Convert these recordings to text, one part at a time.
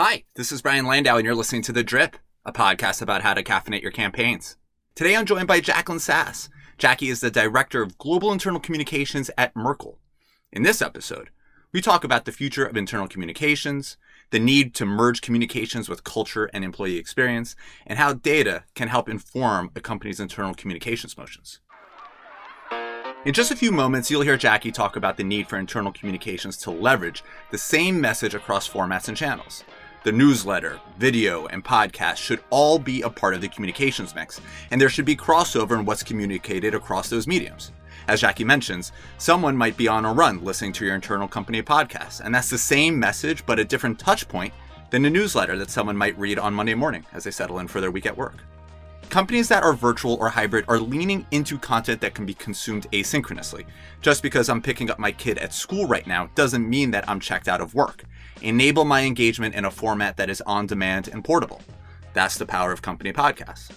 Hi, this is Brian Landau, and you're listening to The Drip, a podcast about how to caffeinate your campaigns. Today I'm joined by Jaclyn Sass. Jackie is the Director of Global Internal Communications at Merkle. In this episode, we talk about the future of internal communications, the need to merge communications with culture and employee experience, and how data can help inform a company's internal communications motions. In just a few moments, you'll hear Jackie talk about the need for internal communications to leverage the same message across formats and channels. The newsletter, video, and podcast should all be a part of the communications mix, and there should be crossover in what's communicated across those mediums. As Jackie mentions, someone might be on a run listening to your internal company podcast, and that's the same message but a different touch point than a newsletter that someone might read on Monday morning as they settle in for their week at work. Companies that are virtual or hybrid are leaning into content that can be consumed asynchronously. Just because I'm picking up my kid at school right now doesn't mean that I'm checked out of work. Enable my engagement in a format that is on demand and portable. That's the power of company podcasts.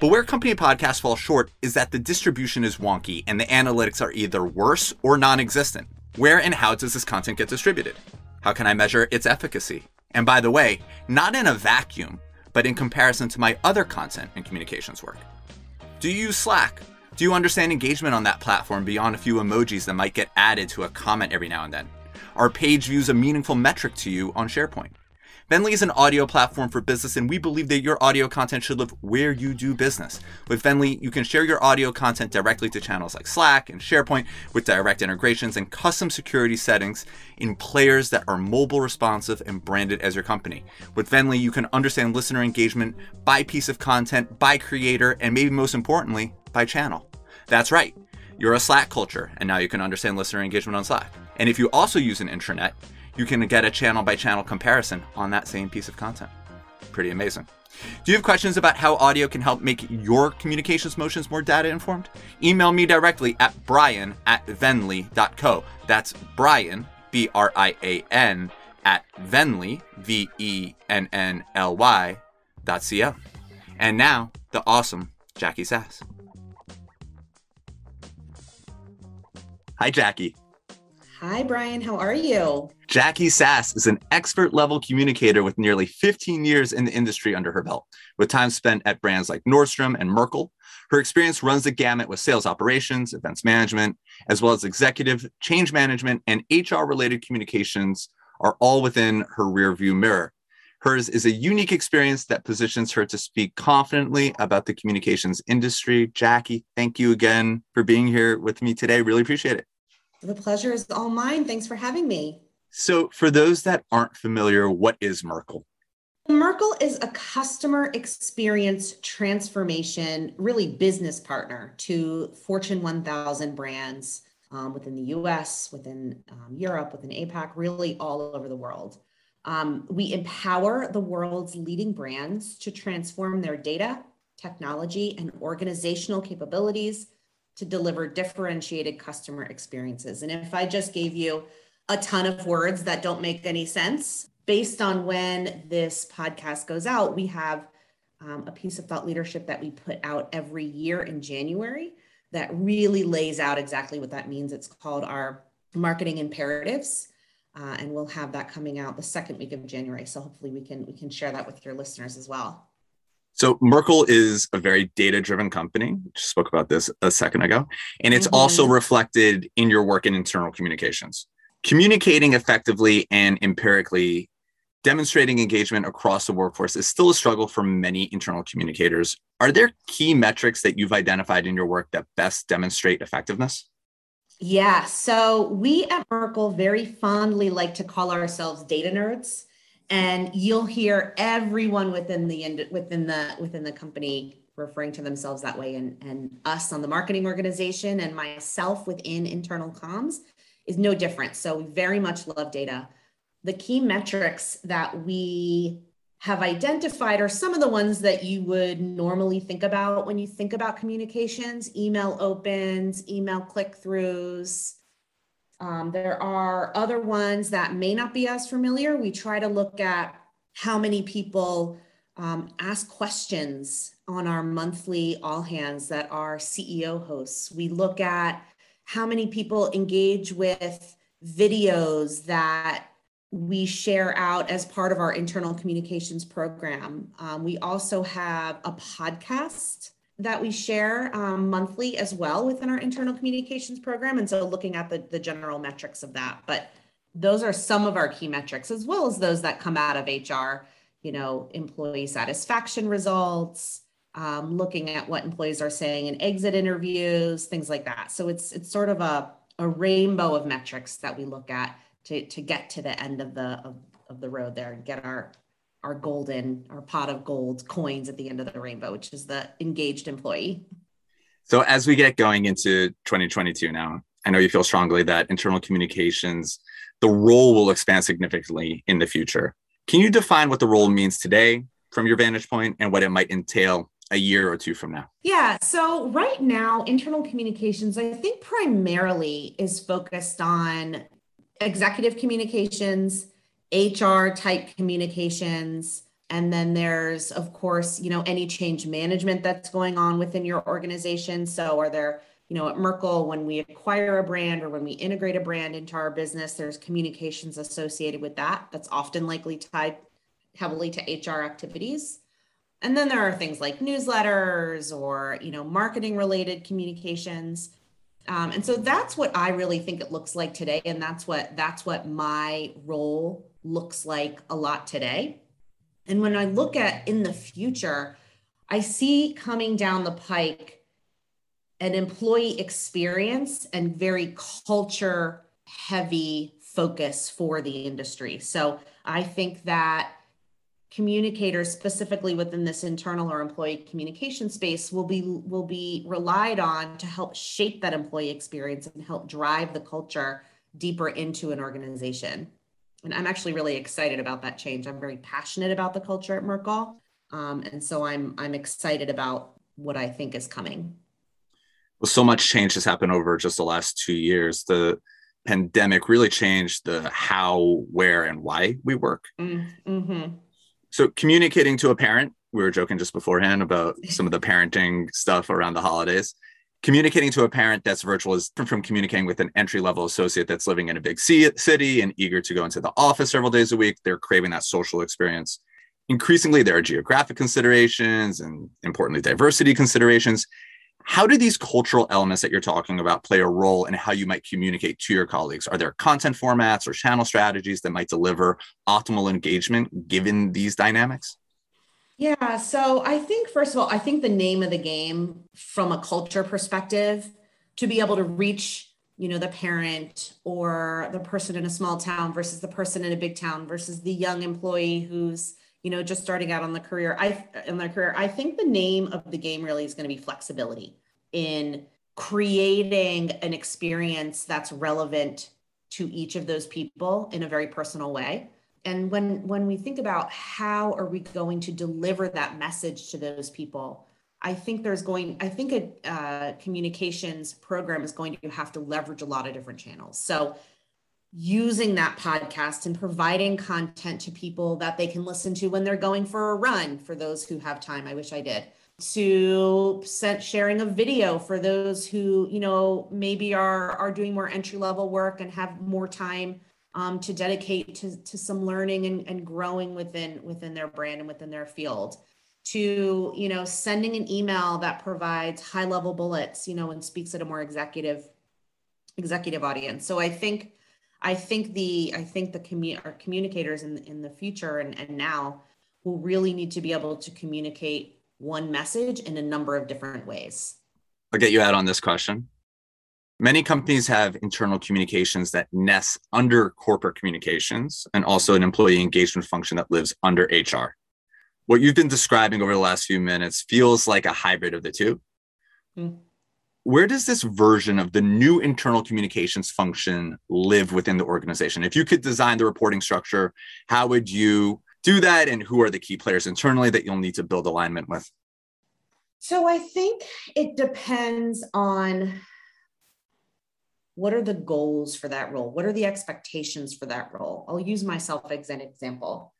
But where company podcasts fall short is that the distribution is wonky and the analytics are either worse or non existent. Where and how does this content get distributed? How can I measure its efficacy? And by the way, not in a vacuum, but in comparison to my other content and communications work. Do you use Slack? Do you understand engagement on that platform beyond a few emojis that might get added to a comment every now and then? Are page views a meaningful metric to you on SharePoint? Vennly is an audio platform for business, and we believe that your audio content should live where you do business. With Vennly, you can share your audio content directly to channels like Slack and SharePoint with direct integrations and custom security settings in players that are mobile responsive and branded as your company. With Vennly, you can understand listener engagement by piece of content, by creator, and maybe most importantly, by channel. That's right. You're a Slack culture, and now you can understand listener engagement on Slack. And if you also use an intranet, you can get a channel by channel comparison on that same piece of content. Pretty amazing. Do you have questions about how audio can help make your communications motions more data informed? Email me directly at brian at vennly.co. That's Brian, B R I A N, at vennly, V E N N L Y, dot C O. And now, the awesome Jackie Sass. Hi, Jackie. Hi, Brian. How are you? Jackie Sass is an expert level communicator with nearly 15 years in the industry under her belt, with time spent at brands like Nordstrom and Merkle. Her experience runs the gamut with sales operations, events management, as well as executive, change management, and HR related communications are all within her rearview mirror. Hers is a unique experience that positions her to speak confidently about the communications industry. Jackie, thank you again for being here with me today. Really appreciate it. The pleasure is all mine. Thanks for having me. So, for those that aren't familiar, what is Merkle? Merkle is a customer experience transformation, really business partner to Fortune 1000 brands um, within the US, within um, Europe, within APAC, really all over the world. Um, we empower the world's leading brands to transform their data, technology, and organizational capabilities to deliver differentiated customer experiences. And if I just gave you a ton of words that don't make any sense, based on when this podcast goes out, we have um, a piece of thought leadership that we put out every year in January that really lays out exactly what that means. It's called our marketing imperatives. Uh, and we'll have that coming out the second week of January. So hopefully we can we can share that with your listeners as well. So Merkle is a very data-driven company. We just spoke about this a second ago, and it's mm-hmm. also reflected in your work in internal communications. Communicating effectively and empirically, demonstrating engagement across the workforce is still a struggle for many internal communicators. Are there key metrics that you've identified in your work that best demonstrate effectiveness? Yeah, so we at Merkle very fondly like to call ourselves data nerds and you'll hear everyone within the within the within the company referring to themselves that way. And and us on the marketing organization and myself within internal comms is no different. So we very much love data. The key metrics that we have identified are some of the ones that you would normally think about when you think about communications email opens email click throughs um, there are other ones that may not be as familiar. We try to look at how many people um, ask questions on our monthly all hands that are CEO hosts. We look at how many people engage with videos that we share out as part of our internal communications program. Um, we also have a podcast that we share um, monthly as well within our internal communications program. And so looking at the, the general metrics of that. But those are some of our key metrics, as well as those that come out of HR, you know, employee satisfaction results, um, looking at what employees are saying in exit interviews, things like that. So it's it's sort of a, a rainbow of metrics that we look at to, to get to the end of the of, of the road there and get our our golden our pot of gold coins at the end of the rainbow, which is the engaged employee. So as we get going into 2022 now, I know you feel strongly that internal communications, the role will expand significantly in the future. Can you define what the role means today from your vantage point and what it might entail a year or two from now? Yeah. So, right now, internal communications, I think primarily is focused on executive communications, HR type communications. And then there's, of course, you know, any change management that's going on within your organization. So, are there, you know, at Merkle, when we acquire a brand or when we integrate a brand into our business, there's communications associated with that. That's often likely tied heavily to HR activities and then there are things like newsletters or you know marketing related communications um, and so that's what i really think it looks like today and that's what that's what my role looks like a lot today. And when i look at in the future i see coming down the pike an employee experience and very culture heavy focus for the industry. So i think that communicators specifically within this internal or employee communication space will be will be relied on to help shape that employee experience and help drive the culture deeper into an organization and i'm actually really excited about that change. I'm very passionate about the culture at merkle um, and so i'm i'm excited about what i think is coming. Well so much change has happened over just the last two years. The pandemic really changed the how where and why we work. Mm-hmm. So communicating to a parent, we were joking just beforehand about some of the parenting stuff around the holidays. Communicating to a parent that's virtual is different from communicating with an entry level associate that's living in a big city and eager to go into the office several days a week. They're craving that social experience. Increasingly, there are geographic considerations and importantly, diversity considerations. How do these cultural elements that you're talking about play a role in how you might communicate to your colleagues? Are there content formats or channel strategies that might deliver optimal engagement given these dynamics? Yeah, so I think, first of all, I think the name of the game from a culture perspective to be able to reach you know the parent or the person in a small town versus the person in a big town versus the young employee who's you know, just starting out on the career, I in their career, I think the name of the game really is going to be flexibility in creating an experience that's relevant to each of those people in a very personal way. And when when we think about how are we going to deliver that message to those people, I think there's going, I think a uh, communications program is going to have to leverage a lot of different channels. So using that podcast and providing content to people that they can listen to when they're going for a run for those who have time i wish i did to sharing a video for those who you know maybe are are doing more entry level work and have more time um, to dedicate to, to some learning and, and growing within within their brand and within their field to you know sending an email that provides high level bullets you know and speaks at a more executive executive audience so i think I think the I think the commu- our communicators in in the future and, and now will really need to be able to communicate one message in a number of different ways. I'll get you out on this question. Many companies have internal communications that nest under corporate communications and also an employee engagement function that lives under HR. What you've been describing over the last few minutes feels like a hybrid of the two. Mm where does this version of the new internal communications function live within the organization? If you could design the reporting structure, how would you do that? And who are the key players internally that you'll need to build alignment with? So I think it depends on what are the goals for that role? What are the expectations for that role? I'll use myself as an example.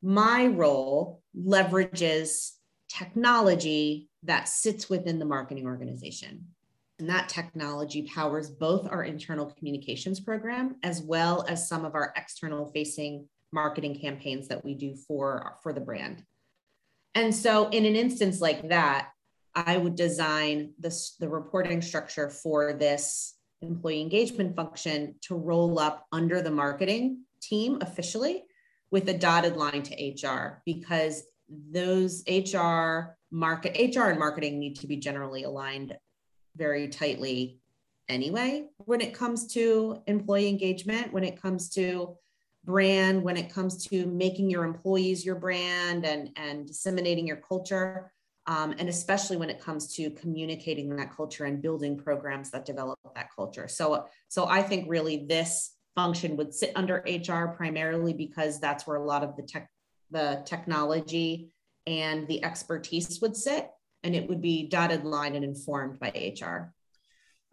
My role leverages technology that sits within the marketing organization. And that technology powers both our internal communications program as well as some of our external facing marketing campaigns that we do for, for the brand. And so, in an instance like that, I would design this, the reporting structure for this employee engagement function to roll up under the marketing team officially with a dotted line to HR because those HR market HR and marketing need to be generally aligned very tightly anyway when it comes to employee engagement when it comes to brand when it comes to making your employees your brand and and disseminating your culture um, and especially when it comes to communicating that culture and building programs that develop that culture. So so i think really this function would sit under hr primarily because that's where a lot of the tech the technology and the expertise would sit and it would be dotted line and informed by hr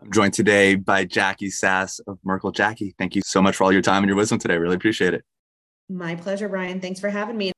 i'm joined today by jackie sass of merkle jackie. Thank you so much for all your time and your wisdom today. Really appreciate it. My pleasure brian. Thanks for having me